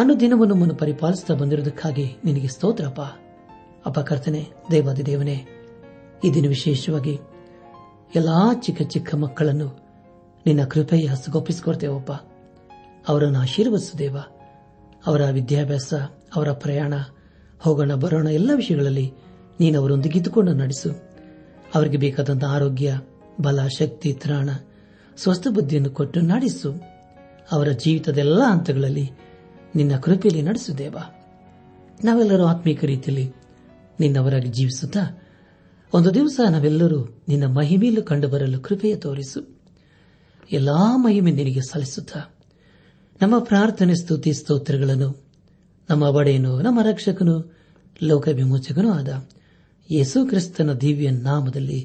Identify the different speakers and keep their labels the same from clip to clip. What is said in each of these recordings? Speaker 1: ಅನುದಿನವೂ ನಮ್ಮನ್ನು ಪರಿಪಾಲಿಸುತ್ತಾ ಬಂದಿರುವುದಕ್ಕಾಗಿ ನಿನಗೆ ಸ್ತೋತ್ರಪ್ಪ ಅಪ್ಪ ಕರ್ತನೆ ದೇವಾದಿ ದೇವನೇ ದಿನ ವಿಶೇಷವಾಗಿ ಎಲ್ಲಾ ಚಿಕ್ಕ ಚಿಕ್ಕ ಮಕ್ಕಳನ್ನು ನಿನ್ನ ಕೃಪೆಯ ಹಸುಗೊಪ್ಪಿಸಿಕೊಡ್ತೇವಪ್ಪ ಅವರನ್ನು ಆಶೀರ್ವದಿಸು ದೇವ ಅವರ ವಿದ್ಯಾಭ್ಯಾಸ ಅವರ ಪ್ರಯಾಣ ಹೋಗೋಣ ಬರೋಣ ಎಲ್ಲ ವಿಷಯಗಳಲ್ಲಿ ನೀನು ಅವರೊಂದಿಗೆ ಇದ್ದುಕೊಂಡು ನಡೆಸು ಅವರಿಗೆ ಬೇಕಾದಂತಹ ಆರೋಗ್ಯ ಬಲ ಶಕ್ತಿ ತ್ರಾಣ ಸ್ವಸ್ಥ ಬುದ್ಧಿಯನ್ನು ಕೊಟ್ಟು ನಡೆಸು ಅವರ ಜೀವಿತದ ಎಲ್ಲ ಹಂತಗಳಲ್ಲಿ ನಿನ್ನ ಕೃಪೆಯಲ್ಲಿ ನಡೆಸುದೇವ ನಾವೆಲ್ಲರೂ ಆತ್ಮೀಕ ರೀತಿಯಲ್ಲಿ ನಿನ್ನವರಾಗಿ ಜೀವಿಸುತ್ತಾ ಒಂದು ದಿವಸ ನಾವೆಲ್ಲರೂ ನಿನ್ನ ಮಹಿಮೆಯಲ್ಲೂ ಕಂಡು ಬರಲು ಕೃಪೆಯ ತೋರಿಸು ಎಲ್ಲಾ ಮಹಿಮೆ ನಿನಗೆ ಸಲ್ಲಿಸುತ್ತಾ ನಮ್ಮ ಪ್ರಾರ್ಥನೆ ಸ್ತುತಿ ಸ್ತೋತ್ರಗಳನ್ನು ನಮ್ಮ ಒಡೆಯನು ನಮ್ಮ ರಕ್ಷಕನು ಲೋಕ ವಿಮೋಚಕನೂ ಆದ ಯೇಸು ಕ್ರಿಸ್ತನ ದಿವ್ಯ ನಾಮದಲ್ಲಿ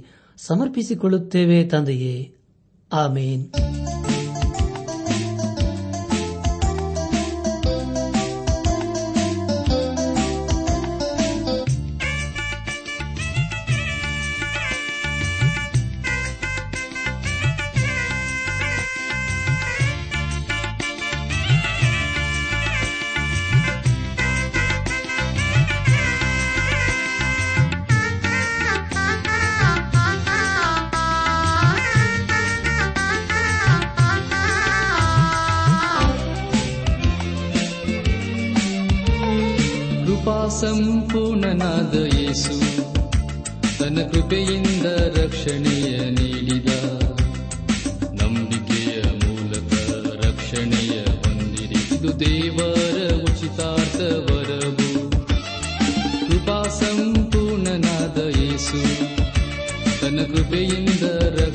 Speaker 1: ಸಮರ್ಪಿಸಿಕೊಳ್ಳುತ್ತೇವೆ ತಂದೆಯೇ ಆಮೇನ್
Speaker 2: ತನ್ನ ಕೃಪೆಯಿಂದ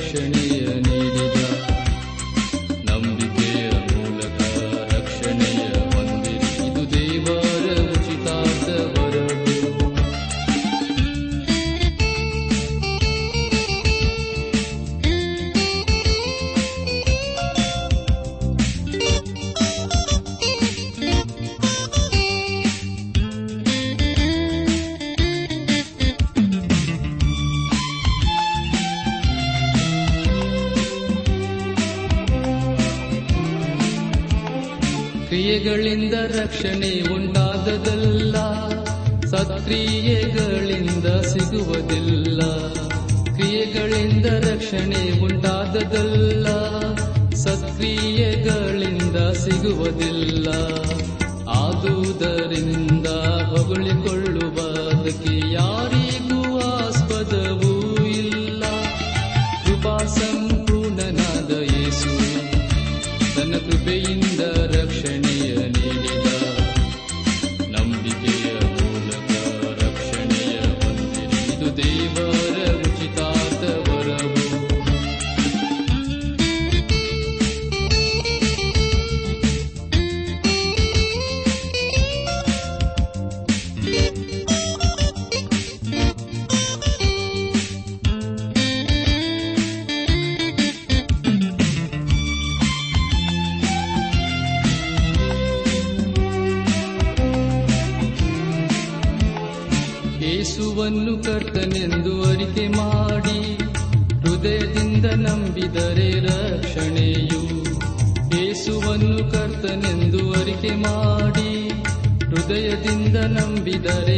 Speaker 2: ಭಕ್ತರಿಂದ ಹೊಗಳಿದ ಒಬ್ಬನು ಕರ್ತನೆಂದು ಅರಿಕೆ ಮಾಡಿ ಹೃದಯದಿಂದ ನಂಬಿದರೆ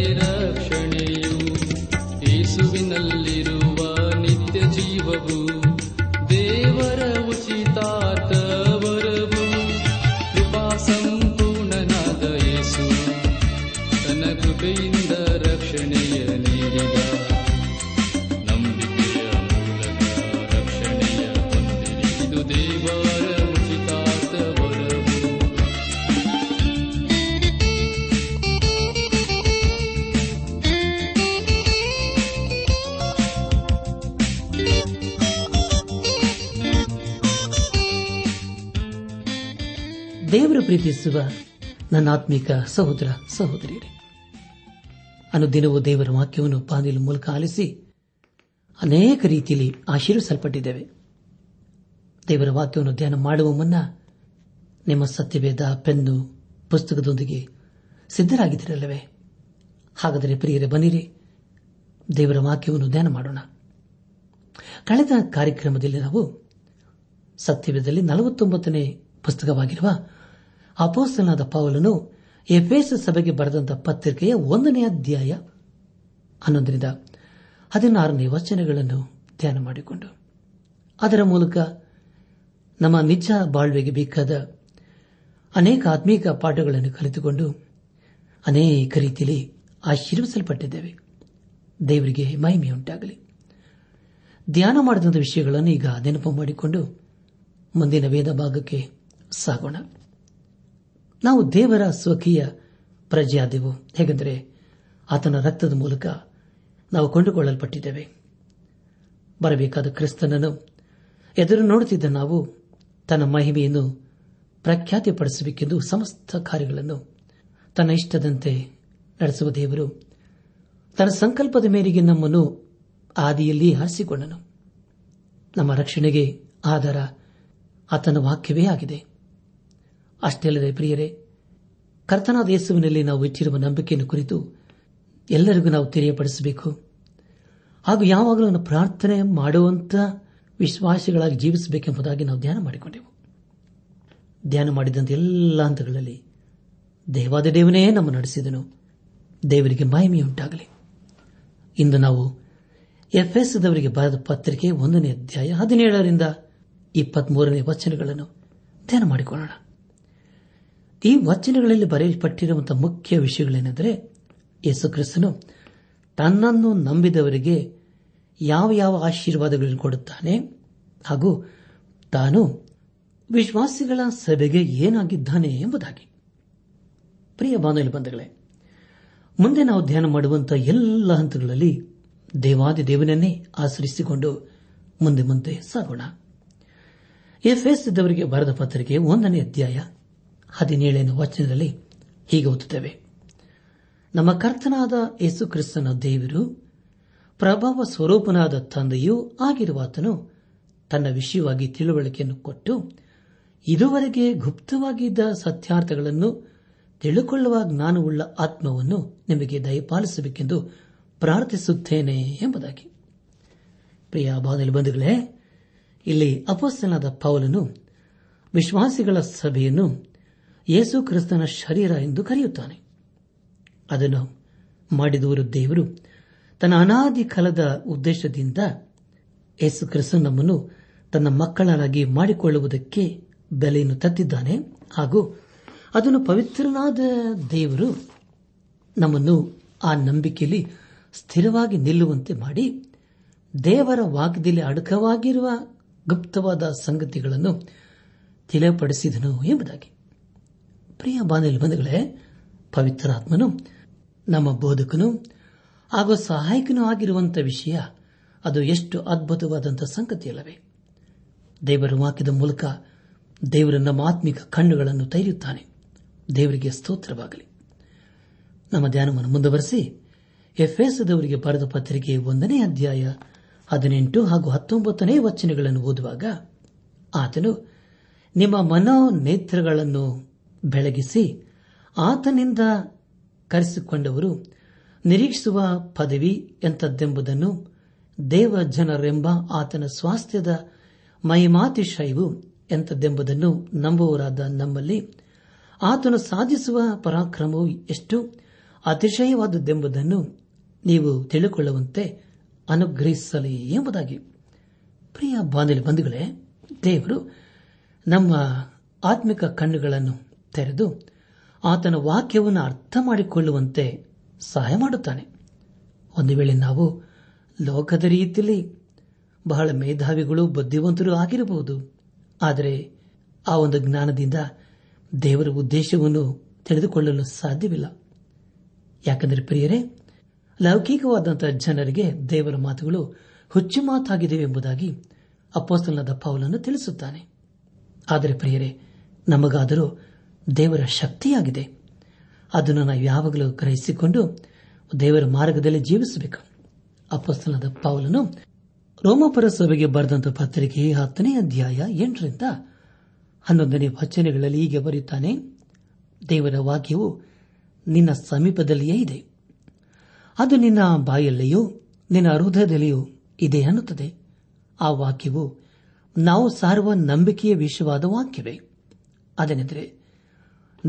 Speaker 1: ಪ್ರೀತಿಸುವ ನನ್ನ ಆತ್ಮಿಕ ಸಹೋದರ ಸಹೋದರಿಯರೇ ಅನುದಿನವೂ ದೇವರ ವಾಕ್ಯವನ್ನು ಪಾನಿಲ್ ಮೂಲಕ ಆಲಿಸಿ ಅನೇಕ ರೀತಿಯಲ್ಲಿ ಆಶೀರ್ವಿಸಲ್ಪಟ್ಟಿದ್ದೇವೆ ದೇವರ ವಾಕ್ಯವನ್ನು ಧ್ಯಾನ ಮಾಡುವ ಮುನ್ನ ನಿಮ್ಮ ಸತ್ಯವೇದ ಪೆನ್ನು ಪುಸ್ತಕದೊಂದಿಗೆ ಸಿದ್ದರಾಗಿದ್ದಿರಲ್ಲವೇ ಹಾಗಾದರೆ ಪ್ರಿಯರೇ ಬನ್ನಿರಿ ದೇವರ ವಾಕ್ಯವನ್ನು ಧ್ಯಾನ ಮಾಡೋಣ ಕಳೆದ ಕಾರ್ಯಕ್ರಮದಲ್ಲಿ ನಾವು ಸತ್ಯವೇದದಲ್ಲಿ ನಲವತ್ತೊಂಬತ್ತನೇ ಪುಸ್ತಕವಾಗಿರುವ ಅಪೋಸ್ತನಾದ ಪೌಲನು ಎಫೇಸ ಸಭೆಗೆ ಬರೆದಂತಹ ಪತ್ರಿಕೆಯ ಒಂದನೇ ಅಧ್ಯಾಯ ಹನ್ನೊಂದರಿಂದ ಹದಿನಾರನೇ ವಚನಗಳನ್ನು ಧ್ಯಾನ ಮಾಡಿಕೊಂಡು ಅದರ ಮೂಲಕ ನಮ್ಮ ನಿಜ ಬಾಳ್ವೆಗೆ ಬೇಕಾದ ಅನೇಕ ಆತ್ಮೀಕ ಪಾಠಗಳನ್ನು ಕಲಿತುಕೊಂಡು ಅನೇಕ ರೀತಿಯಲ್ಲಿ ಆಶೀರ್ವಿಸಲ್ಪಟ್ಟಿದ್ದೇವೆ ದೇವರಿಗೆ ಮಹಿಮೆಯುಂಟಾಗಲಿ ಧ್ಯಾನ ಮಾಡಿದಂಥ ವಿಷಯಗಳನ್ನು ಈಗ ನೆನಪು ಮಾಡಿಕೊಂಡು ಮುಂದಿನ ವೇದ ಭಾಗಕ್ಕೆ ಸಾಗೋಣ ನಾವು ದೇವರ ಸ್ವಕೀಯ ಪ್ರಜೆಯಾದೆವು ಹೇಗೆಂದರೆ ಆತನ ರಕ್ತದ ಮೂಲಕ ನಾವು ಕೊಂಡುಕೊಳ್ಳಲ್ಪಟ್ಟಿದ್ದೇವೆ ಬರಬೇಕಾದ ಕ್ರಿಸ್ತನನ್ನು ಎದುರು ನೋಡುತ್ತಿದ್ದ ನಾವು ತನ್ನ ಮಹಿಮೆಯನ್ನು ಪ್ರಖ್ಯಾತಿಪಡಿಸಬೇಕೆಂದು ಸಮಸ್ತ ಕಾರ್ಯಗಳನ್ನು ತನ್ನ ಇಷ್ಟದಂತೆ ನಡೆಸುವ ದೇವರು ತನ್ನ ಸಂಕಲ್ಪದ ಮೇರೆಗೆ ನಮ್ಮನ್ನು ಆದಿಯಲ್ಲಿ ಹರಿಸಿಕೊಂಡನು ನಮ್ಮ ರಕ್ಷಣೆಗೆ ಆಧಾರ ಆತನ ವಾಕ್ಯವೇ ಆಗಿದೆ ಅಷ್ಟೇ ಅಲ್ಲದೆ ಪ್ರಿಯರೇ ಕರ್ತನಾದ ಯೇಸುವಿನಲ್ಲಿ ನಾವು ಇಟ್ಟಿರುವ ನಂಬಿಕೆಯನ್ನು ಕುರಿತು ಎಲ್ಲರಿಗೂ ನಾವು ತಿಳಿಯಪಡಿಸಬೇಕು ಹಾಗೂ ಯಾವಾಗಲೂ ಪ್ರಾರ್ಥನೆ ಮಾಡುವಂತಹ ವಿಶ್ವಾಸಿಗಳಾಗಿ ಜೀವಿಸಬೇಕೆಂಬುದಾಗಿ ನಾವು ಧ್ಯಾನ ಮಾಡಿಕೊಂಡೆವು ಧ್ಯಾನ ಮಾಡಿದಂತೆ ಎಲ್ಲ ಹಂತಗಳಲ್ಲಿ ದೇವಾದ ದೇವನೇ ನಮ್ಮ ನಡೆಸಿದನು ದೇವರಿಗೆ ಮಾಹಿಮೆಯುಂಟಾಗಲಿ ಇಂದು ನಾವು ಎಫ್ಎಸ್ದವರಿಗೆ ಬರೆದ ಪತ್ರಿಕೆ ಒಂದನೇ ಅಧ್ಯಾಯ ಹದಿನೇಳರಿಂದ ಇಪ್ಪತ್ಮೂರನೇ ವಚನಗಳನ್ನು ಧ್ಯಾನ ಮಾಡಿಕೊಳ್ಳೋಣ ಈ ವಚನಗಳಲ್ಲಿ ಬರೆಯಲ್ಪಟ್ಟರುವಂತಹ ಮುಖ್ಯ ವಿಷಯಗಳೇನೆಂದರೆ ಯೇಸು ಕ್ರಿಸ್ತನು ತನ್ನನ್ನು ನಂಬಿದವರಿಗೆ ಯಾವ ಯಾವ ಆಶೀರ್ವಾದಗಳನ್ನು ಕೊಡುತ್ತಾನೆ ಹಾಗೂ ತಾನು ವಿಶ್ವಾಸಿಗಳ ಸಭೆಗೆ ಏನಾಗಿದ್ದಾನೆ ಎಂಬುದಾಗಿ ಪ್ರಿಯ ಬಾನುಲಿ ಬಂಧುಗಳೇ ಮುಂದೆ ನಾವು ಧ್ಯಾನ ಮಾಡುವಂತಹ ಎಲ್ಲ ಹಂತಗಳಲ್ಲಿ ದೇವಾದಿ ದೇವನನ್ನೇ ಆಶ್ರಯಿಸಿಕೊಂಡು ಮುಂದೆ ಮುಂದೆ ಸಾಗೋಣ ಎಫ್ಎಸ್ ಇದ್ದವರಿಗೆ ಬರೆದ ಪತ್ರಿಕೆ ಒಂದನೇ ಅಧ್ಯಾಯ ಹದಿನೇಳನೇ ವಚನದಲ್ಲಿ ಹೀಗೆ ಓದುತ್ತೇವೆ ನಮ್ಮ ಕರ್ತನಾದ ಯೇಸು ಕ್ರಿಸ್ತನ ದೇವರು ಪ್ರಭಾವ ಸ್ವರೂಪನಾದ ತಂದೆಯೂ ಆಗಿರುವ ಆತನು ತನ್ನ ವಿಷಯವಾಗಿ ತಿಳುವಳಿಕೆಯನ್ನು ಕೊಟ್ಟು ಇದುವರೆಗೆ ಗುಪ್ತವಾಗಿದ್ದ ಸತ್ಯಾರ್ಥಗಳನ್ನು ತಿಳುಕೊಳ್ಳುವ ಜ್ಞಾನವುಳ್ಳ ಆತ್ಮವನ್ನು ನಿಮಗೆ ದಯಪಾಲಿಸಬೇಕೆಂದು ಪ್ರಾರ್ಥಿಸುತ್ತೇನೆ ಎಂಬುದಾಗಿ ಪ್ರಿಯ ಬಂಧುಗಳೇ ಇಲ್ಲಿ ಅಪಸ್ಸನಾದ ಪೌಲನು ವಿಶ್ವಾಸಿಗಳ ಸಭೆಯನ್ನು ಯೇಸು ಕ್ರಿಸ್ತನ ಶರೀರ ಎಂದು ಕರೆಯುತ್ತಾನೆ ಅದನ್ನು ಮಾಡಿದವರು ದೇವರು ತನ್ನ ಅನಾದಿ ಕಾಲದ ಉದ್ದೇಶದಿಂದ ಯೇಸು ನಮ್ಮನ್ನು ತನ್ನ ಮಕ್ಕಳನ್ನಾಗಿ ಮಾಡಿಕೊಳ್ಳುವುದಕ್ಕೆ ಬೆಲೆಯನ್ನು ತತ್ತಿದ್ದಾನೆ ಹಾಗೂ ಅದನ್ನು ಪವಿತ್ರನಾದ ದೇವರು ನಮ್ಮನ್ನು ಆ ನಂಬಿಕೆಯಲ್ಲಿ ಸ್ಥಿರವಾಗಿ ನಿಲ್ಲುವಂತೆ ಮಾಡಿ ದೇವರ ವಾಕ್ಯದಲ್ಲಿ ಅಡಕವಾಗಿರುವ ಗುಪ್ತವಾದ ಸಂಗತಿಗಳನ್ನು ತಿಳಿಪಡಿಸಿದನು ಎಂಬುದಾಗಿ ಪ್ರಿಯ ಬಾಂಧವ್ಯ ಬಂಧುಗಳೇ ಪವಿತ್ರಾತ್ಮನು ನಮ್ಮ ಬೋಧಕನು ಹಾಗೂ ಸಹಾಯಕನೂ ಆಗಿರುವಂಥ ವಿಷಯ ಅದು ಎಷ್ಟು ಅದ್ಭುತವಾದಂಥ ಸಂಗತಿಯಲ್ಲವೇ ದೇವರು ವಾಕ್ಯದ ಮೂಲಕ ದೇವರು ನಮ್ಮ ಆತ್ಮಿಕ ಕಣ್ಣುಗಳನ್ನು ತೈರಿಯುತ್ತಾನೆ ದೇವರಿಗೆ ಸ್ತೋತ್ರವಾಗಲಿ ನಮ್ಮ ಧ್ಯಾನವನ್ನು ಮುಂದುವರೆಸಿ ಎಫ್ಎಸ್ದವರಿಗೆ ಬರೆದ ಪತ್ರಿಕೆ ಒಂದನೇ ಅಧ್ಯಾಯ ಹದಿನೆಂಟು ಹಾಗೂ ಹತ್ತೊಂಬತ್ತನೇ ವಚನಗಳನ್ನು ಓದುವಾಗ ಆತನು ನಿಮ್ಮ ಮನೋನೇತ್ರಗಳನ್ನು ಬೆಳಗಿಸಿ ಆತನಿಂದ ಕರೆಸಿಕೊಂಡವರು ನಿರೀಕ್ಷಿಸುವ ಪದವಿ ಎಂಥದ್ದೆಂಬುದನ್ನು ದೇವ ಜನರೆಂಬ ಆತನ ಸ್ವಾಸ್ಥ್ಯದ ಮೈಮಾತಿಶೈವು ಎಂಥದ್ದೆಂಬುದನ್ನು ನಂಬುವವರಾದ ನಮ್ಮಲ್ಲಿ ಆತನು ಸಾಧಿಸುವ ಪರಾಕ್ರಮವು ಎಷ್ಟು ಅತಿಶಯವಾದದ್ದೆಂಬುದನ್ನು ನೀವು ತಿಳಿಕೊಳ್ಳುವಂತೆ ಅನುಗ್ರಹಿಸಲಿ ಎಂಬುದಾಗಿ ಪ್ರಿಯ ಬಂಧುಗಳೇ ದೇವರು ನಮ್ಮ ಆತ್ಮಿಕ ಕಣ್ಣುಗಳನ್ನು ತೆರೆದು ಆತನ ವಾಕ್ಯವನ್ನು ಅರ್ಥ ಮಾಡಿಕೊಳ್ಳುವಂತೆ ಸಹಾಯ ಮಾಡುತ್ತಾನೆ ಒಂದು ವೇಳೆ ನಾವು ಲೋಕದ ರೀತಿಯಲ್ಲಿ ಬಹಳ ಮೇಧಾವಿಗಳು ಬುದ್ಧಿವಂತರು ಆಗಿರಬಹುದು ಆದರೆ ಆ ಒಂದು ಜ್ಞಾನದಿಂದ ದೇವರ ಉದ್ದೇಶವನ್ನು ತಿಳಿದುಕೊಳ್ಳಲು ಸಾಧ್ಯವಿಲ್ಲ ಯಾಕಂದರೆ ಪ್ರಿಯರೇ ಲೌಕಿಕವಾದಂತಹ ಜನರಿಗೆ ದೇವರ ಮಾತುಗಳು ಹುಚ್ಚು ಮಾತಾಗಿದೆವೆ ಎಂಬುದಾಗಿ ಅಪ್ಪಸ್ತನದ ಪೌಲನ್ನು ತಿಳಿಸುತ್ತಾನೆ ಆದರೆ ಪ್ರಿಯರೇ ನಮಗಾದರೂ ದೇವರ ಶಕ್ತಿಯಾಗಿದೆ ಅದನ್ನು ನಾವು ಯಾವಾಗಲೂ ಗ್ರಹಿಸಿಕೊಂಡು ದೇವರ ಮಾರ್ಗದಲ್ಲಿ ಜೀವಿಸಬೇಕು ಅಪಸ್ತನದ ಪೌಲನು ರೋಮಪುರ ಸಭೆಗೆ ಬರೆದಂತ ಪತ್ರಿಕೆ ಹತ್ತನೇ ಅಧ್ಯಾಯ ಎಂಟರಿಂದ ಹನ್ನೊಂದನೇ ವಚನಗಳಲ್ಲಿ ಹೀಗೆ ಬರೆಯುತ್ತಾನೆ ದೇವರ ವಾಕ್ಯವು ನಿನ್ನ ಸಮೀಪದಲ್ಲಿಯೇ ಇದೆ ಅದು ನಿನ್ನ ಬಾಯಲ್ಲಿಯೂ ನಿನ್ನ ಹೃದಯದಲ್ಲಿಯೂ ಇದೆ ಅನ್ನುತ್ತದೆ ಆ ವಾಕ್ಯವು ನಾವು ಸಾರುವ ನಂಬಿಕೆಯ ವಿಷಯವಾದ ವಾಕ್ಯವೇ ಅದನೆಂದರೆ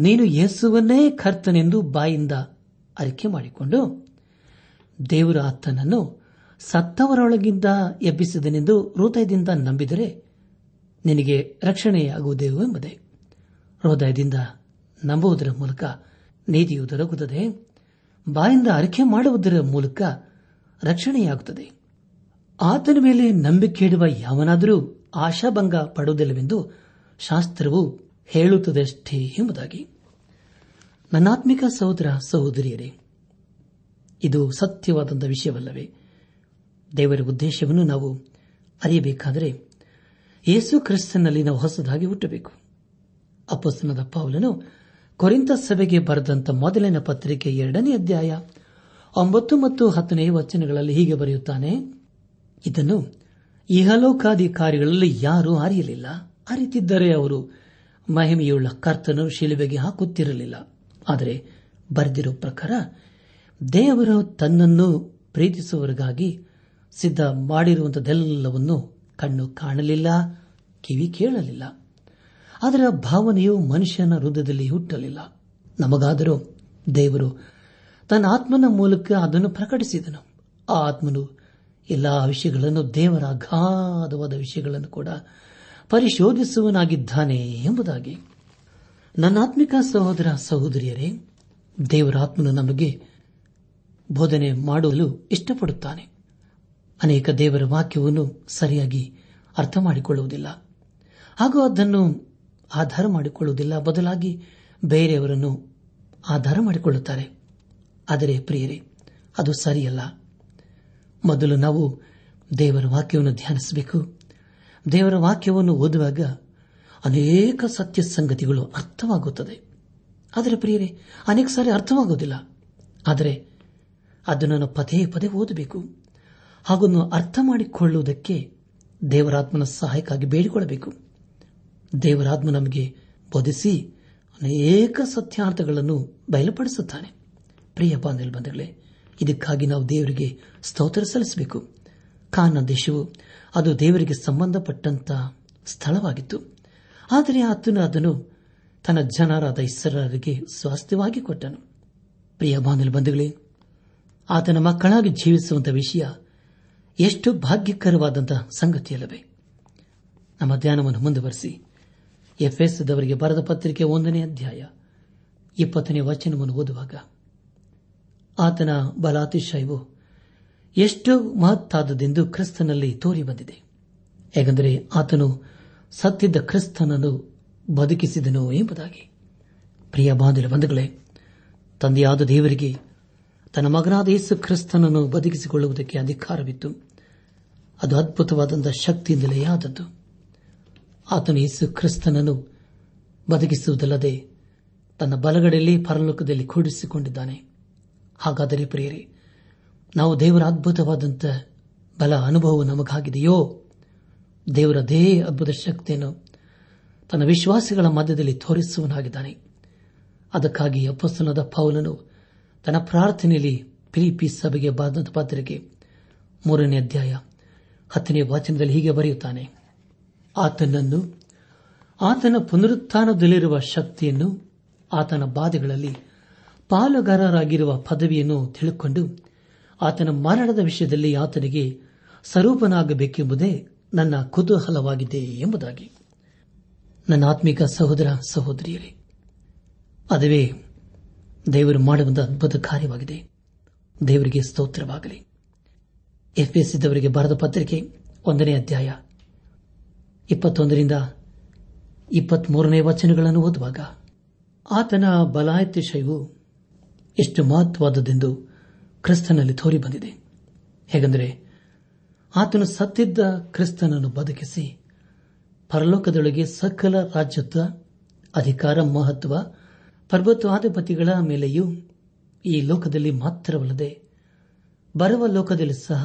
Speaker 1: ನೀನು ಯೇಸುವನ್ನೇ ಕರ್ತನೆಂದು ಬಾಯಿಂದ ಅರಿಕೆ ಮಾಡಿಕೊಂಡು ದೇವರ ಆತನನ್ನು ಸತ್ತವರೊಳಗಿಂದ ಎಬ್ಬಿಸಿದನೆಂದು ಹೃದಯದಿಂದ ನಂಬಿದರೆ ನಿನಗೆ ರಕ್ಷಣೆಯಾಗುವುದೇ ಎಂಬುದೇ ಹೃದಯದಿಂದ ನಂಬುವುದರ ಮೂಲಕ ನೀತಿಯು ದೊರಕುತ್ತದೆ ಬಾಯಿಂದ ಅರಿಕೆ ಮಾಡುವುದರ ಮೂಲಕ ರಕ್ಷಣೆಯಾಗುತ್ತದೆ ಆತನ ಮೇಲೆ ನಂಬಿಕೆ ಇಡುವ ಯಾವನಾದರೂ ಆಶಾಭಂಗ ಪಡುವುದಿಲ್ಲವೆಂದು ಶಾಸ್ತ್ರವು ಹೇಳುತ್ತದೆಷ್ಟೇ ಎಂಬುದಾಗಿ ನನ್ನಾತ್ಮಿಕ ಸಹೋದರ ಸಹೋದರಿಯರೇ ಇದು ಸತ್ಯವಾದಂಥ ವಿಷಯವಲ್ಲವೇ ದೇವರ ಉದ್ದೇಶವನ್ನು ನಾವು ಅರಿಯಬೇಕಾದರೆ ಯೇಸು ಕ್ರಿಸ್ತನಲ್ಲಿ ನಾವು ಹೊಸದಾಗಿ ಹುಟ್ಟಬೇಕು ಅಪ್ಪಸ್ತನದ ಪಾವಲನು ಕೊರಿಂತ ಸಭೆಗೆ ಬರೆದಂತ ಮೊದಲಿನ ಪತ್ರಿಕೆ ಎರಡನೇ ಅಧ್ಯಾಯ ಒಂಬತ್ತು ಮತ್ತು ಹತ್ತನೇ ವಚನಗಳಲ್ಲಿ ಹೀಗೆ ಬರೆಯುತ್ತಾನೆ ಇದನ್ನು ಇಹಲೋಕಾಧಿಕಾರಿಗಳಲ್ಲಿ ಯಾರೂ ಅರಿಯಲಿಲ್ಲ ಅರಿತಿದ್ದರೆ ಅವರು ಮಹಿಮೆಯುಳ್ಳ ಕರ್ತನು ಶಿಲುಬೆಗೆ ಹಾಕುತ್ತಿರಲಿಲ್ಲ ಆದರೆ ಬರೆದಿರುವ ಪ್ರಕಾರ ದೇವರು ತನ್ನನ್ನು ಪ್ರೀತಿಸುವವರಿಗಾಗಿ ಸಿದ್ಧ ಮಾಡಿರುವಂತದೆಲ್ಲವನ್ನು ಕಣ್ಣು ಕಾಣಲಿಲ್ಲ ಕಿವಿ ಕೇಳಲಿಲ್ಲ ಅದರ ಭಾವನೆಯು ಮನುಷ್ಯನ ಹೃದಯದಲ್ಲಿ ಹುಟ್ಟಲಿಲ್ಲ ನಮಗಾದರೂ ದೇವರು ತನ್ನ ಆತ್ಮನ ಮೂಲಕ ಅದನ್ನು ಪ್ರಕಟಿಸಿದನು ಆ ಆತ್ಮನು ಎಲ್ಲಾ ವಿಷಯಗಳನ್ನು ದೇವರ ಅಗಾಧವಾದ ವಿಷಯಗಳನ್ನು ಕೂಡ ಪರಿಶೋಧಿಸುವನಾಗಿದ್ದಾನೆ ಎಂಬುದಾಗಿ ನನ್ನಾತ್ಮಿಕ ಸಹೋದರ ಸಹೋದರಿಯರೇ ದೇವರಾತ್ಮನು ನಮಗೆ ಬೋಧನೆ ಮಾಡಲು ಇಷ್ಟಪಡುತ್ತಾನೆ ಅನೇಕ ದೇವರ ವಾಕ್ಯವನ್ನು ಸರಿಯಾಗಿ ಅರ್ಥ ಮಾಡಿಕೊಳ್ಳುವುದಿಲ್ಲ ಹಾಗೂ ಅದನ್ನು ಆಧಾರ ಮಾಡಿಕೊಳ್ಳುವುದಿಲ್ಲ ಬದಲಾಗಿ ಬೇರೆಯವರನ್ನು ಆಧಾರ ಮಾಡಿಕೊಳ್ಳುತ್ತಾರೆ ಆದರೆ ಪ್ರಿಯರೇ ಅದು ಸರಿಯಲ್ಲ ಮೊದಲು ನಾವು ದೇವರ ವಾಕ್ಯವನ್ನು ಧ್ಯಾನಿಸಬೇಕು ದೇವರ ವಾಕ್ಯವನ್ನು ಓದುವಾಗ ಅನೇಕ ಸತ್ಯ ಸಂಗತಿಗಳು ಅರ್ಥವಾಗುತ್ತದೆ ಆದರೆ ಪ್ರಿಯರೇ ಅನೇಕ ಸಾರಿ ಅರ್ಥವಾಗುವುದಿಲ್ಲ ಆದರೆ ಅದನ್ನು ಪದೇ ಪದೇ ಓದಬೇಕು ಹಾಗೂ ಅರ್ಥ ಮಾಡಿಕೊಳ್ಳುವುದಕ್ಕೆ ದೇವರಾತ್ಮನ ಸಹಾಯಕ್ಕಾಗಿ ಬೇಡಿಕೊಳ್ಳಬೇಕು ದೇವರಾತ್ಮ ನಮಗೆ ಬೋಧಿಸಿ ಅನೇಕ ಸತ್ಯಾರ್ಥಗಳನ್ನು ಬಯಲುಪಡಿಸುತ್ತಾನೆ ಪ್ರಿಯ ಬಾಂಧವ್ಯ ಬಂಧುಗಳೇ ಇದಕ್ಕಾಗಿ ನಾವು ದೇವರಿಗೆ ಸ್ತೋತ್ರ ಸಲ್ಲಿಸಬೇಕು ಕಾನ ದೇಶವು ಅದು ದೇವರಿಗೆ ಸಂಬಂಧಪಟ್ಟಂತ ಸ್ಥಳವಾಗಿತ್ತು ಆದರೆ ಆತನು ಅದನ್ನು ತನ್ನ ಜನರಾದ ಇಸರರಿಗೆ ಸ್ವಾಸ್ಥ್ಯವಾಗಿ ಕೊಟ್ಟನು ಪ್ರಿಯ ಬಾಂಧವ ಬಂಧುಗಳೇ ಆತನ ಮಕ್ಕಳಾಗಿ ಜೀವಿಸುವಂತಹ ವಿಷಯ ಎಷ್ಟು ಭಾಗ್ಯಕರವಾದಂತಹ ಸಂಗತಿಯಲ್ಲವೇ ನಮ್ಮ ಧ್ಯಾನವನ್ನು ಮುಂದುವರೆಸಿ ದವರಿಗೆ ಬರೆದ ಪತ್ರಿಕೆ ಒಂದನೇ ಅಧ್ಯಾಯ ಇಪ್ಪತ್ತನೇ ವಚನವನ್ನು ಓದುವಾಗ ಆತನ ಬಲಾತಿಶಯವು ಎಷ್ಟು ಮಹತ್ತಾದದೆಂದು ಕ್ರಿಸ್ತನಲ್ಲಿ ತೋರಿಬಂದಿದೆ ಏಕೆಂದರೆ ಆತನು ಸತ್ಯದ ಕ್ರಿಸ್ತನನ್ನು ಬದುಕಿಸಿದನು ಎಂಬುದಾಗಿ ಪ್ರಿಯ ಬಾಂಧವ ಬಂಧುಗಳೇ ತಂದೆಯಾದ ದೇವರಿಗೆ ತನ್ನ ಮಗನಾದ ಯೇಸು ಕ್ರಿಸ್ತನನ್ನು ಬದುಕಿಸಿಕೊಳ್ಳುವುದಕ್ಕೆ ಅಧಿಕಾರವಿತ್ತು ಅದು ಅದ್ಭುತವಾದಂಥ ಶಕ್ತಿಯಿಂದಲೇ ಆದದ್ದು ಆತನು ಯೇಸು ಕ್ರಿಸ್ತನನ್ನು ಬದುಕಿಸುವುದಲ್ಲದೆ ತನ್ನ ಬಲಗಡೆಯಲ್ಲಿ ಪರಲೋಕದಲ್ಲಿ ಕೂಡಿಸಿಕೊಂಡಿದ್ದಾನೆ ಹಾಗಾದರೆ ಪ್ರಿಯರೇ ನಾವು ದೇವರ ಅದ್ಭುತವಾದಂಥ ಬಲ ಅನುಭವ ನಮಗಾಗಿದೆಯೋ ದೇವರ ಅದ್ಭುತ ಶಕ್ತಿಯನ್ನು ತನ್ನ ವಿಶ್ವಾಸಿಗಳ ಮಧ್ಯದಲ್ಲಿ ತೋರಿಸುವನಾಗಿದ್ದಾನೆ ಅದಕ್ಕಾಗಿ ಅಪ್ಪಸ್ತನದ ಪೌಲನು ತನ್ನ ಪ್ರಾರ್ಥನೆಯಲ್ಲಿ ಪಿಲಿಪಿ ಸಭೆಗೆ ಬಾದಂತ ಪಾತ್ರಕ್ಕೆ ಮೂರನೇ ಅಧ್ಯಾಯ ಹತ್ತನೇ ವಾಚನದಲ್ಲಿ ಹೀಗೆ ಬರೆಯುತ್ತಾನೆ ಆತನನ್ನು ಆತನ ಪುನರುತ್ಥಾನದಲ್ಲಿರುವ ಶಕ್ತಿಯನ್ನು ಆತನ ಬಾಧೆಗಳಲ್ಲಿ ಪಾಲುಗಾರರಾಗಿರುವ ಪದವಿಯನ್ನು ತಿಳುಕೊಂಡು ಆತನ ಮರಣದ ವಿಷಯದಲ್ಲಿ ಆತನಿಗೆ ಸ್ವರೂಪನಾಗಬೇಕೆಂಬುದೇ ನನ್ನ ಕುತೂಹಲವಾಗಿದೆ ಎಂಬುದಾಗಿ ನನ್ನ ಆತ್ಮಿಕ ಸಹೋದರ ಸಹೋದರಿಯರೇ ಅದುವೇ ದೇವರು ಮಾಡುವಂತಹ ಅದ್ಭುತ ಕಾರ್ಯವಾಗಿದೆ ದೇವರಿಗೆ ಸ್ತೋತ್ರವಾಗಲಿ ಎಫ್ಎಸ್ ಇದ್ದವರಿಗೆ ಬರೆದ ಪತ್ರಿಕೆ ಒಂದನೇ ಅಧ್ಯಾಯ ಇಪ್ಪತ್ತೊಂದರಿಂದ ಇಪ್ಪತ್ಮೂರನೇ ವಚನಗಳನ್ನು ಓದುವಾಗ ಆತನ ಬಲಾಯತಿಶಯವು ಎಷ್ಟು ಮಹತ್ವದೆಂದು ಕ್ರಿಸ್ತನಲ್ಲಿ ತೋರಿ ಬಂದಿದೆ ಹೇಗೆಂದರೆ ಆತನು ಸತ್ತಿದ್ದ ಕ್ರಿಸ್ತನನ್ನು ಬದುಕಿಸಿ ಪರಲೋಕದೊಳಗೆ ಸಕಲ ರಾಜ್ಯತ್ವ ಅಧಿಕಾರ ಮಹತ್ವ ಪರ್ವತ್ವಾಧಿಪತಿಗಳ ಮೇಲೆಯೂ ಈ ಲೋಕದಲ್ಲಿ ಮಾತ್ರವಲ್ಲದೆ ಬರುವ ಲೋಕದಲ್ಲಿ ಸಹ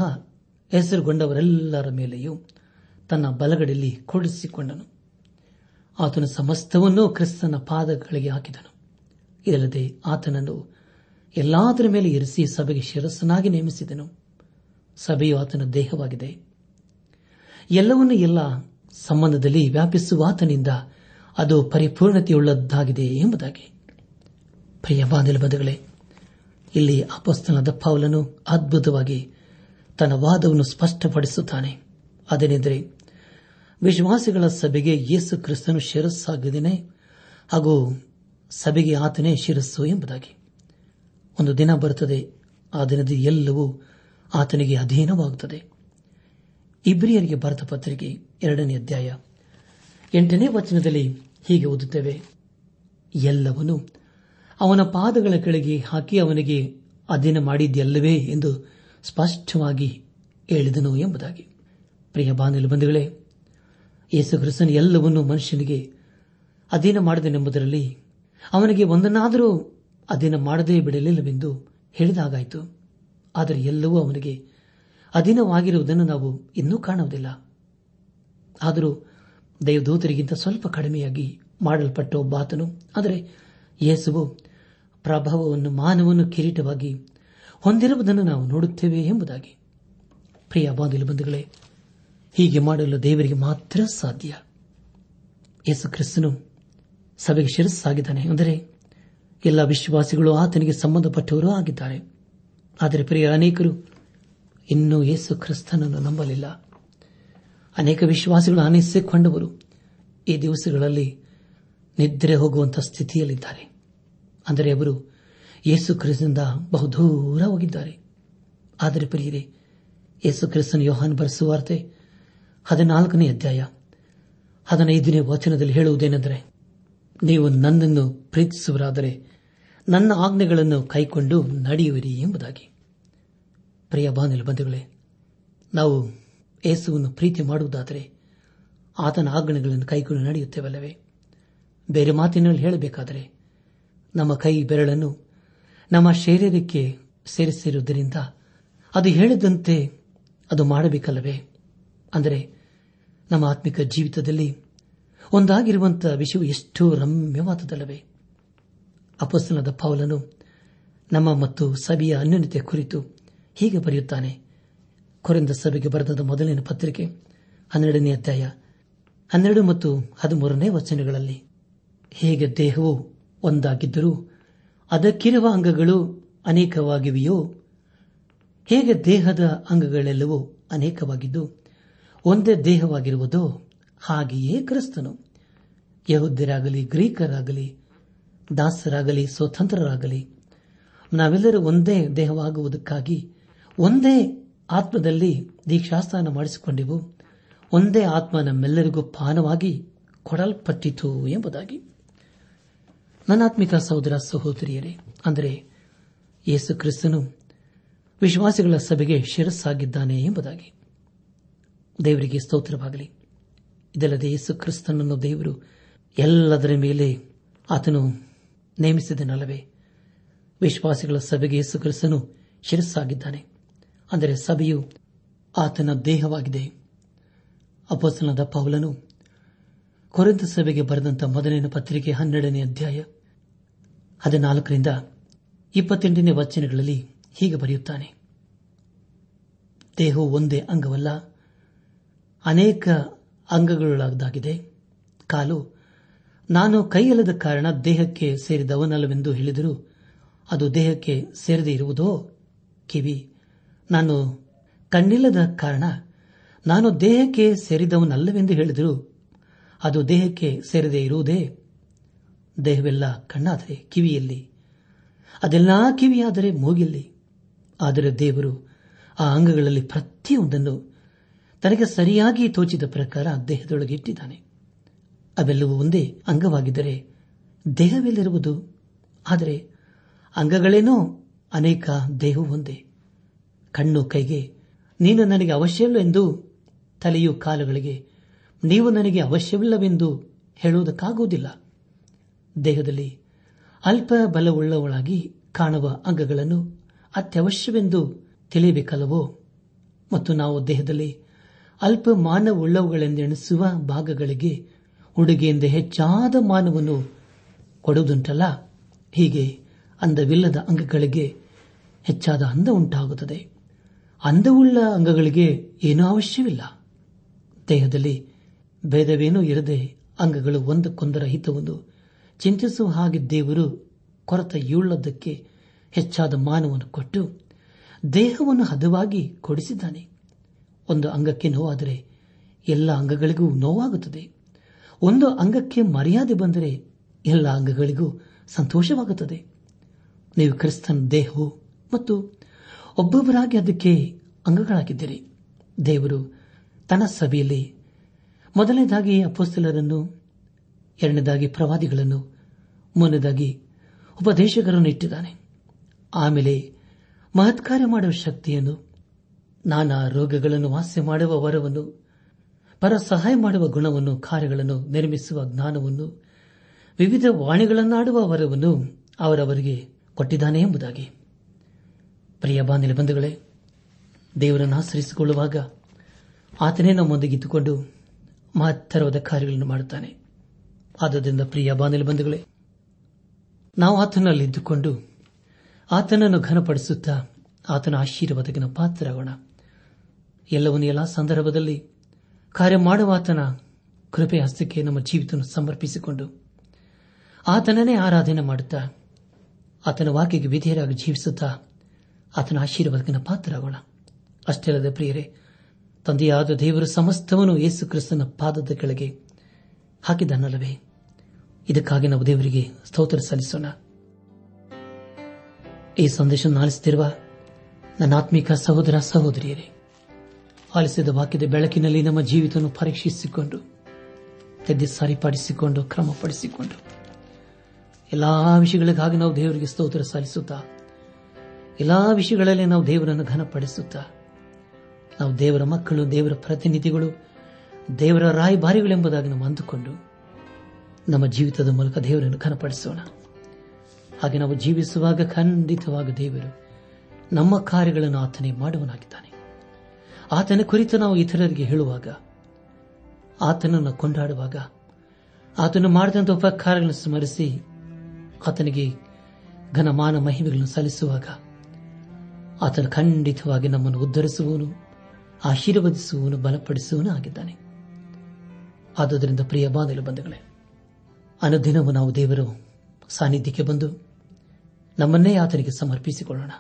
Speaker 1: ಹೆಸರುಗೊಂಡವರೆಲ್ಲರ ಮೇಲೆಯೂ ತನ್ನ ಬಲಗಡೆಯಲ್ಲಿ ಕೂಡಿಸಿಕೊಂಡನು ಆತನು ಸಮಸ್ತವನ್ನೂ ಕ್ರಿಸ್ತನ ಪಾದಗಳಿಗೆ ಹಾಕಿದನು ಇದಲ್ಲದೆ ಆತನನ್ನು ಎಲ್ಲಾದರ ಮೇಲೆ ಇರಿಸಿ ಸಭೆಗೆ ಶಿರಸ್ಸನಾಗಿ ನೇಮಿಸಿದನು ಸಭೆಯು ಆತನ ದೇಹವಾಗಿದೆ ಎಲ್ಲವನ್ನೂ ಎಲ್ಲ ಸಂಬಂಧದಲ್ಲಿ ವ್ಯಾಪಿಸುವ ಆತನಿಂದ ಅದು ಪರಿಪೂರ್ಣತೆಯುಳ್ಳದ್ದಾಗಿದೆ ಎಂಬುದಾಗಿ ಪ್ರಿಯ ಇಲ್ಲಿ ಅಪಸ್ತನಾದ ಪೌಲನು ಅದ್ಭುತವಾಗಿ ತನ್ನ ವಾದವನ್ನು ಸ್ಪಷ್ಟಪಡಿಸುತ್ತಾನೆ ಅದೇನೆಂದರೆ ವಿಶ್ವಾಸಿಗಳ ಸಭೆಗೆ ಯೇಸು ಕ್ರಿಸ್ತನು ಶಿರಸ್ಸಾಗಿದ್ದೇನೆ ಹಾಗೂ ಸಭೆಗೆ ಆತನೇ ಶಿರಸ್ಸು ಎಂಬುದಾಗಿ ಒಂದು ದಿನ ಬರುತ್ತದೆ ಆ ದಿನದ ಎಲ್ಲವೂ ಆತನಿಗೆ ಅಧೀನವಾಗುತ್ತದೆ ಇಬ್ರಿಯರಿಗೆ ಭಾರತ ಪತ್ರಿಕೆ ಎರಡನೇ ಅಧ್ಯಾಯ ಎಂಟನೇ ವಚನದಲ್ಲಿ ಹೀಗೆ ಓದುತ್ತೇವೆ ಎಲ್ಲವನ್ನೂ ಅವನ ಪಾದಗಳ ಕೆಳಗೆ ಹಾಕಿ ಅವನಿಗೆ ಅಧೀನ ಮಾಡಿದ್ಯಲ್ಲವೇ ಎಂದು ಸ್ಪಷ್ಟವಾಗಿ ಹೇಳಿದನು ಎಂಬುದಾಗಿ ಪ್ರಿಯ ಬಾನಲು ಬಂಧುಗಳೇ ಯೇಸುಕ್ರಿಸ್ತನ್ ಎಲ್ಲವನ್ನೂ ಮನುಷ್ಯನಿಗೆ ಅಧೀನ ಮಾಡಿದನೆಂಬುದರಲ್ಲಿ ಅವನಿಗೆ ಒಂದನ್ನಾದರೂ ಅದೇನ ಮಾಡದೇ ಬಿಡಲಿಲ್ಲವೆಂದು ಹೇಳಿದಾಗಾಯಿತು ಆದರೆ ಎಲ್ಲವೂ ಅವನಿಗೆ ಅಧೀನವಾಗಿರುವುದನ್ನು ನಾವು ಇನ್ನೂ ಕಾಣುವುದಿಲ್ಲ ಆದರೂ ದೇವದೂತರಿಗಿಂತ ಸ್ವಲ್ಪ ಕಡಿಮೆಯಾಗಿ ಮಾಡಲ್ಪಟ್ಟ ಬಾತನು ಆದರೆ ಯೇಸುವು ಪ್ರಭಾವವನ್ನು ಮಾನವನ್ನು ಕಿರೀಟವಾಗಿ ಹೊಂದಿರುವುದನ್ನು ನಾವು ನೋಡುತ್ತೇವೆ ಎಂಬುದಾಗಿ ಪ್ರಿಯ ಬಾಂಧಲು ಬಂಧುಗಳೇ ಹೀಗೆ ಮಾಡಲು ದೇವರಿಗೆ ಮಾತ್ರ ಸಾಧ್ಯ ಯೇಸು ಕ್ರಿಸ್ತನು ಸಭೆಗೆ ಶಿರಸ್ಸಾಗಿದ್ದಾನೆ ಅಂದರೆ ಎಲ್ಲ ವಿಶ್ವಾಸಿಗಳು ಆತನಿಗೆ ಸಂಬಂಧಪಟ್ಟವರೂ ಆಗಿದ್ದಾರೆ ಆದರೆ ಪ್ರಿಯ ಅನೇಕರು ಇನ್ನೂ ಯೇಸು ಕ್ರಿಸ್ತನನ್ನು ನಂಬಲಿಲ್ಲ ಅನೇಕ ವಿಶ್ವಾಸಿಗಳು ಅನಿಸಿಕೊಂಡವರು ಈ ದಿವಸಗಳಲ್ಲಿ ನಿದ್ರೆ ಹೋಗುವಂತಹ ಸ್ಥಿತಿಯಲ್ಲಿದ್ದಾರೆ ಅಂದರೆ ಅವರು ಯೇಸು ಕ್ರಿಸ್ತನಿಂದ ಬಹುದೂರ ಹೋಗಿದ್ದಾರೆ ಆದರೆ ಪ್ರಿಯರೇ ಯೇಸು ಕ್ರಿಸ್ತನ್ ಯೋಹಾನ್ ಬರೆಸುವಾರ್ತೆ ಹದಿನಾಲ್ಕನೇ ಅಧ್ಯಾಯ ಹದಿನೈದನೇ ವಚನದಲ್ಲಿ ಹೇಳುವುದೇನೆಂದರೆ ನೀವು ನನ್ನನ್ನು ಪ್ರೀತಿಸುವರಾದರೆ ನನ್ನ ಆಜ್ಞೆಗಳನ್ನು ಕೈಕೊಂಡು ನಡೆಯುವಿರಿ ಎಂಬುದಾಗಿ ಪ್ರಿಯ ಬಾನಿಲು ಬಂಧುಗಳೇ ನಾವು ಯೇಸುವನ್ನು ಪ್ರೀತಿ ಮಾಡುವುದಾದರೆ ಆತನ ಆಜ್ಞೆಗಳನ್ನು ಕೈಕೊಂಡು ನಡೆಯುತ್ತೇವಲ್ಲವೇ ಬೇರೆ ಮಾತಿನಲ್ಲಿ ಹೇಳಬೇಕಾದರೆ ನಮ್ಮ ಕೈ ಬೆರಳನ್ನು ನಮ್ಮ ಶರೀರಕ್ಕೆ ಸೇರಿಸಿರುವುದರಿಂದ ಅದು ಹೇಳಿದಂತೆ ಅದು ಮಾಡಬೇಕಲ್ಲವೇ ಅಂದರೆ ನಮ್ಮ ಆತ್ಮಿಕ ಜೀವಿತದಲ್ಲಿ ಒಂದಾಗಿರುವಂತಹ ವಿಷಯವು ಎಷ್ಟು ರಮ್ಯವಾದದಲ್ಲವೇ ಅಪಸ್ತನದ ಪೌಲನು ನಮ್ಮ ಮತ್ತು ಸಭೆಯ ಅನ್ಯೋನ್ಯತೆ ಕುರಿತು ಹೀಗೆ ಬರೆಯುತ್ತಾನೆ ಕೊರೆಂದ ಸಭೆಗೆ ಬರೆದ ಮೊದಲಿನ ಪತ್ರಿಕೆ ಹನ್ನೆರಡನೇ ಅಧ್ಯಾಯ ಹನ್ನೆರಡು ಮತ್ತು ಹದಿಮೂರನೇ ವಚನಗಳಲ್ಲಿ ಹೇಗೆ ದೇಹವು ಒಂದಾಗಿದ್ದರೂ ಅದಕ್ಕಿರುವ ಅಂಗಗಳು ಅನೇಕವಾಗಿವೆಯೋ ಹೇಗೆ ದೇಹದ ಅಂಗಗಳೆಲ್ಲವೂ ಅನೇಕವಾಗಿದ್ದು ಒಂದೇ ದೇಹವಾಗಿರುವುದೋ ಹಾಗೆಯೇ ಕ್ರಿಸ್ತನು ಯಹುದ್ಯರಾಗಲಿ ಗ್ರೀಕರಾಗಲಿ ದಾಸರಾಗಲಿ ಸ್ವತಂತ್ರರಾಗಲಿ ನಾವೆಲ್ಲರೂ ಒಂದೇ ದೇಹವಾಗುವುದಕ್ಕಾಗಿ ಒಂದೇ ಆತ್ಮದಲ್ಲಿ ದೀಕ್ಷಾಸ್ಥಾನ ಮಾಡಿಸಿಕೊಂಡೆವು ಒಂದೇ ಆತ್ಮ ನಮ್ಮೆಲ್ಲರಿಗೂ ಪಾನವಾಗಿ ಕೊಡಲ್ಪಟ್ಟಿತು ಎಂಬುದಾಗಿ ನನ್ನಾತ್ಮಿಕ ಸಹೋದರ ಸಹೋದರಿಯರೇ ಅಂದರೆ ಯೇಸು ಕ್ರಿಸ್ತನು ವಿಶ್ವಾಸಿಗಳ ಸಭೆಗೆ ಶಿರಸ್ಸಾಗಿದ್ದಾನೆ ಎಂಬುದಾಗಿ ದೇವರಿಗೆ ಸ್ತೋತ್ರವಾಗಲಿ ಇದಲ್ಲದೆ ಯೇಸು ಕ್ರಿಸ್ತನನ್ನು ದೇವರು ಎಲ್ಲದರ ಮೇಲೆ ಆತನು ನೇಮಿಸಿದನಲ್ಲವೇ ವಿಶ್ವಾಸಿಗಳ ಸಭೆಗೆ ಯೇಸುಕ್ರಿಸ್ತನು ಶಿರಸ್ಸಾಗಿದ್ದಾನೆ ಅಂದರೆ ಸಭೆಯು ಆತನ ದೇಹವಾಗಿದೆ ಅಪಸನದ ಪೌಲನು ಕೊರೆಂತ ಸಭೆಗೆ ಬರೆದಂತಹ ಮೊದಲನೇ ಪತ್ರಿಕೆ ಹನ್ನೆರಡನೇ ಅಧ್ಯಾಯ ಹದಿನಾಲ್ಕರಿಂದ ಇಪ್ಪತ್ತೆಂಟನೇ ವಚನಗಳಲ್ಲಿ ಹೀಗೆ ಬರೆಯುತ್ತಾನೆ ದೇಹವು ಒಂದೇ ಅಂಗವಲ್ಲ ಅನೇಕ ಅಂಗಗಳಾಗದಾಗಿದೆ ಕಾಲು ನಾನು ಕೈಯಲ್ಲದ ಕಾರಣ ದೇಹಕ್ಕೆ ಸೇರಿದವನಲ್ಲವೆಂದು ಹೇಳಿದರೂ ಅದು ದೇಹಕ್ಕೆ ಸೇರದೇ ಇರುವುದೋ ಕಿವಿ ನಾನು ಕಣ್ಣಿಲ್ಲದ ಕಾರಣ ನಾನು ದೇಹಕ್ಕೆ ಸೇರಿದವನಲ್ಲವೆಂದು ಹೇಳಿದರು ಅದು ದೇಹಕ್ಕೆ ಸೇರದೇ ಇರುವುದೇ ದೇಹವೆಲ್ಲ ಕಣ್ಣಾದರೆ ಕಿವಿಯಲ್ಲಿ ಅದೆಲ್ಲ ಕಿವಿಯಾದರೆ ಮೂಗಿಲ್ಲಿ ಆದರೆ ದೇವರು ಆ ಅಂಗಗಳಲ್ಲಿ ಪ್ರತಿಯೊಂದನ್ನು ತನಗೆ ಸರಿಯಾಗಿ ತೋಚಿದ ಪ್ರಕಾರ ದೇಹದೊಳಗೆ ಇಟ್ಟಿದ್ದಾನೆ ಅವೆಲ್ಲವೂ ಒಂದೇ ಅಂಗವಾಗಿದ್ದರೆ ದೇಹವಿಲ್ಲಿರುವುದು ಆದರೆ ಅಂಗಗಳೇನೋ ಅನೇಕ ದೇಹವು ಒಂದೇ ಕಣ್ಣು ಕೈಗೆ ನೀನು ನನಗೆ ಎಂದು ತಲೆಯು ಕಾಲುಗಳಿಗೆ ನೀವು ನನಗೆ ಅವಶ್ಯವಿಲ್ಲವೆಂದು ಹೇಳುವುದಕ್ಕಾಗುವುದಿಲ್ಲ ದೇಹದಲ್ಲಿ ಅಲ್ಪ ಬಲವುಳ್ಳವಳಾಗಿ ಕಾಣುವ ಅಂಗಗಳನ್ನು ಅತ್ಯವಶ್ಯವೆಂದು ತಿಳಿಯಬೇಕಲ್ಲವೋ ಮತ್ತು ನಾವು ದೇಹದಲ್ಲಿ ಅಲ್ಪ ಮಾನವುಳ್ಳವುಗಳೆಂದೆಣಿಸುವ ಭಾಗಗಳಿಗೆ ಉಡುಗೆಯಿಂದ ಹೆಚ್ಚಾದ ಮಾನವನ್ನು ಕೊಡುವುದುಂಟಲ್ಲ ಹೀಗೆ ಅಂದವಿಲ್ಲದ ಅಂಗಗಳಿಗೆ ಹೆಚ್ಚಾದ ಅಂದ ಉಂಟಾಗುತ್ತದೆ ಅಂದವುಳ್ಳ ಅಂಗಗಳಿಗೆ ಏನೂ ಅವಶ್ಯವಿಲ್ಲ ದೇಹದಲ್ಲಿ ಭೇದವೇನೂ ಇರದೆ ಅಂಗಗಳು ಒಂದಕ್ಕೊಂದರ ಹಿತವನ್ನು ಚಿಂತಿಸುವ ಹಾಗೆ ದೇವರು ಕೊರತೆಯುಳ್ಳದಕ್ಕೆ ಹೆಚ್ಚಾದ ಮಾನವನ್ನು ಕೊಟ್ಟು ದೇಹವನ್ನು ಹದವಾಗಿ ಕೊಡಿಸಿದ್ದಾನೆ ಒಂದು ಅಂಗಕ್ಕೆ ನೋವಾದರೆ ಎಲ್ಲ ಅಂಗಗಳಿಗೂ ನೋವಾಗುತ್ತದೆ ಒಂದು ಅಂಗಕ್ಕೆ ಮರ್ಯಾದೆ ಬಂದರೆ ಎಲ್ಲ ಅಂಗಗಳಿಗೂ ಸಂತೋಷವಾಗುತ್ತದೆ ನೀವು ಕ್ರಿಸ್ತನ್ ದೇಹವು ಮತ್ತು ಒಬ್ಬೊಬ್ಬರಾಗಿ ಅದಕ್ಕೆ ಅಂಗಗಳಾಗಿದ್ದೀರಿ ದೇವರು ತನ್ನ ಸಭೆಯಲ್ಲಿ ಮೊದಲನೇದಾಗಿ ಅಪೋಸ್ತಲರನ್ನು ಎರಡನೇದಾಗಿ ಪ್ರವಾದಿಗಳನ್ನು ಮೂರನೇದಾಗಿ ಉಪದೇಶಕರನ್ನು ಇಟ್ಟಿದ್ದಾನೆ ಆಮೇಲೆ ಮಹತ್ಕಾರ್ಯ ಮಾಡುವ ಶಕ್ತಿಯನ್ನು ನಾನಾ ರೋಗಗಳನ್ನು ವಾಸ್ಯ ಮಾಡುವ ವರವನ್ನು ಪರ ಸಹಾಯ ಮಾಡುವ ಗುಣವನ್ನು ಕಾರ್ಯಗಳನ್ನು ನಿರ್ಮಿಸುವ ಜ್ಞಾನವನ್ನು ವಿವಿಧ ವಾಣಿಗಳನ್ನಾಡುವ ವರವನ್ನು ಅವರವರಿಗೆ ಕೊಟ್ಟಿದ್ದಾನೆ ಎಂಬುದಾಗಿ ಪ್ರಿಯ ಬಾಂಧವ್ಯ ಬಂಧುಗಳೇ ದೇವರನ್ನು ಆಚರಿಸಿಕೊಳ್ಳುವಾಗ ಆತನೇ ನಮ್ಮೊಂದಿಗೆ ಇದ್ದುಕೊಂಡು ಮಹತ್ತರವಾದ ಕಾರ್ಯಗಳನ್ನು ಮಾಡುತ್ತಾನೆ ಆದ್ದರಿಂದ ಪ್ರಿಯ ಬಾಂಧವ್ಯ ಬಂಧುಗಳೇ ನಾವು ಆತನಲ್ಲಿದ್ದುಕೊಂಡು ಆತನನ್ನು ಘನಪಡಿಸುತ್ತಾ ಆತನ ಆಶೀರ್ವಾದಕ್ಕಿನ ಪಾತ್ರರಾಗೋಣ ಎಲ್ಲವನ್ನೂ ಎಲ್ಲ ಸಂದರ್ಭದಲ್ಲಿ ಕಾರ್ಯ ಮಾಡುವಾತನ ಕೃಪೆ ಹಸ್ತಕ್ಕೆ ನಮ್ಮ ಜೀವಿತ ಸಮರ್ಪಿಸಿಕೊಂಡು ಆತನನ್ನೇ ಆರಾಧನೆ ಮಾಡುತ್ತಾ ಆತನ ವಾಕ್ಯಕ್ಕೆ ವಿಧೇಯರಾಗಿ ಜೀವಿಸುತ್ತಾ ಆತನ ಆಶೀರ್ವಾದಕ್ಕೆ ಪಾತ್ರರಾಗೋಣ ಅಷ್ಟೇ ಅಲ್ಲದೆ ಪ್ರಿಯರೇ ತಂದೆಯಾದ ದೇವರು ಸಮಸ್ತವನ್ನು ಯೇಸು ಕ್ರಿಸ್ತನ ಪಾದದ ಕೆಳಗೆ ಹಾಕಿದನ್ನಲ್ಲವೇ ಇದಕ್ಕಾಗಿ ನಾವು ದೇವರಿಗೆ ಸ್ತೋತ್ರ ಸಲ್ಲಿಸೋಣ ಈ ಸಂದೇಶ ಆಲಿಸುತ್ತಿರುವ ನನ್ನ ಸಹೋದರ ಸಹೋದರಿಯರೇ ಆಲಿಸಿದ ವಾಕ್ಯದ ಬೆಳಕಿನಲ್ಲಿ ನಮ್ಮ ಜೀವಿತವನ್ನು ಪರೀಕ್ಷಿಸಿಕೊಂಡು ತೆದ್ದು ಸರಿಪಡಿಸಿಕೊಂಡು ಕ್ರಮಪಡಿಸಿಕೊಂಡು ಎಲ್ಲಾ ವಿಷಯಗಳಿಗಾಗಿ ನಾವು ದೇವರಿಗೆ ಸ್ತೋತ್ರ ಸಲ್ಲಿಸುತ್ತಾ ಎಲ್ಲಾ ವಿಷಯಗಳಲ್ಲಿ ನಾವು ದೇವರನ್ನು ಘನಪಡಿಸುತ್ತಾ ನಾವು ದೇವರ ಮಕ್ಕಳು ದೇವರ ಪ್ರತಿನಿಧಿಗಳು ದೇವರ ರಾಯಭಾರಿಗಳೆಂಬುದಾಗಿ ನಾವು ಅಂದುಕೊಂಡು ನಮ್ಮ ಜೀವಿತದ ಮೂಲಕ ದೇವರನ್ನು ಘನಪಡಿಸೋಣ ಹಾಗೆ ನಾವು ಜೀವಿಸುವಾಗ ಖಂಡಿತವಾಗ ದೇವರು ನಮ್ಮ ಕಾರ್ಯಗಳನ್ನು ಆತನೇ ಮಾಡುವನಾಗಿದ್ದಾನೆ ಆತನ ಕುರಿತು ನಾವು ಇತರರಿಗೆ ಹೇಳುವಾಗ ಆತನನ್ನು ಕೊಂಡಾಡುವಾಗ ಆತನು ಮಾಡಿದಂತಹ ಉಪಕಾರಗಳನ್ನು ಸ್ಮರಿಸಿ ಆತನಿಗೆ ಘನಮಾನ ಮಹಿಮೆಗಳನ್ನು ಸಲ್ಲಿಸುವಾಗ ಆತನು ಖಂಡಿತವಾಗಿ ನಮ್ಮನ್ನು ಉದ್ಧರಿಸುವನು ಆಶೀರ್ವದಿಸುವನು ಬಲಪಡಿಸುವನು ಆಗಿದ್ದಾನೆ ಆದುದರಿಂದ ಪ್ರಿಯ ಬಾಂಧಲು ಬಂಧುಗಳೇ ಅನುದಿನವೂ ನಾವು ದೇವರು ಸಾನ್ನಿಧ್ಯಕ್ಕೆ ಬಂದು ನಮ್ಮನ್ನೇ ಆತನಿಗೆ ಸಮರ್ಪಿಸಿಕೊಳ್ಳೋಣ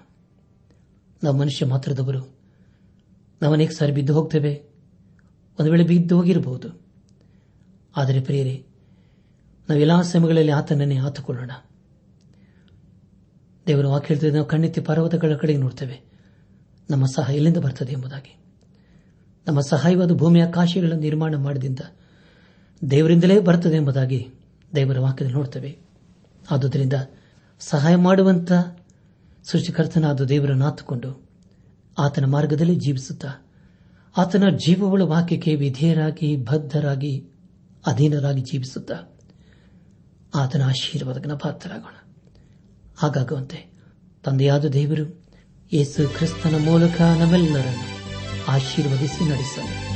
Speaker 1: ನಾವು ಮನುಷ್ಯ ಮಾತ್ರದವರು ನಾವನೇಕ ಸಾರಿ ಬಿದ್ದು ಹೋಗ್ತೇವೆ ಒಂದು ವೇಳೆ ಬಿದ್ದು ಹೋಗಿರಬಹುದು ಆದರೆ ಪ್ರಿಯರೇ ನಾವೆಲ್ಲ ಸಮಯಗಳಲ್ಲಿ ಆತನನ್ನೇ ಆತುಕೊಳ್ಳೋಣ ದೇವರು ವಾಕ್ಯ ಹೇಳ್ತದೆ ನಾವು ಕಣ್ಣೆತ್ತಿ ಪರ್ವತಗಳ ಕಡೆಗೆ ನೋಡ್ತೇವೆ ನಮ್ಮ ಸಹಾಯ ಎಲ್ಲಿಂದ ಬರ್ತದೆ ಎಂಬುದಾಗಿ ನಮ್ಮ ಸಹಾಯವಾದ ಭೂಮಿ ಆಕಾಶಗಳನ್ನು ನಿರ್ಮಾಣ ಮಾಡಿದಿಂದ ದೇವರಿಂದಲೇ ಬರ್ತದೆ ಎಂಬುದಾಗಿ ದೇವರ ವಾಕ್ಯದಲ್ಲಿ ನೋಡ್ತೇವೆ ಆದುದರಿಂದ ಸಹಾಯ ಮಾಡುವಂಥ ಸೃಷ್ಟಿಕರ್ತನಾದ ದೇವರನ್ನು ಆತುಕೊಂಡು ಆತನ ಮಾರ್ಗದಲ್ಲಿ ಜೀವಿಸುತ್ತಾ ಆತನ ಜೀವವುಳ ವಾಕ್ಯಕ್ಕೆ ವಿಧೇಯರಾಗಿ ಬದ್ಧರಾಗಿ ಅಧೀನರಾಗಿ ಜೀವಿಸುತ್ತಾ ಆತನ ಆಶೀರ್ವಾದಕ್ಕೆ ಪಾತ್ರರಾಗೋಣ ಹಾಗಾಗುವಂತೆ ತಂದೆಯಾದ ದೇವರು ಯೇಸು ಕ್ರಿಸ್ತನ ಮೂಲಕ ನಮ್ಮೆಲ್ಲರನ್ನು ಆಶೀರ್ವದಿಸಿ ನಡೆಸಲಿ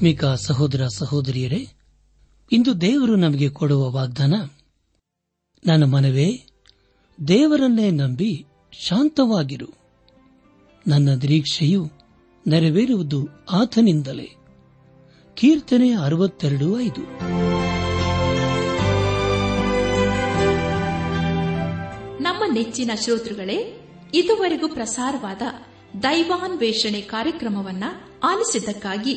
Speaker 1: ಆತ್ಮಿಕ ಸಹೋದರ ಸಹೋದರಿಯರೇ ಇಂದು ದೇವರು ನಮಗೆ ಕೊಡುವ ವಾಗ್ದಾನ ನನ್ನ ಮನವೇ ದೇವರನ್ನೇ ನಂಬಿ ಶಾಂತವಾಗಿರು ನನ್ನ ನಿರೀಕ್ಷೆಯು ನೆರವೇರುವುದು ಆತನಿಂದಲೇ ಕೀರ್ತನೆ ಅರವತ್ತೆರಡು ಐದು
Speaker 3: ನಮ್ಮ ನೆಚ್ಚಿನ ಶ್ರೋತೃಗಳೇ ಇದುವರೆಗೂ ಪ್ರಸಾರವಾದ ದೈವಾನ್ವೇಷಣೆ ಕಾರ್ಯಕ್ರಮವನ್ನ ಆಲಿಸಿದ್ದಕ್ಕಾಗಿ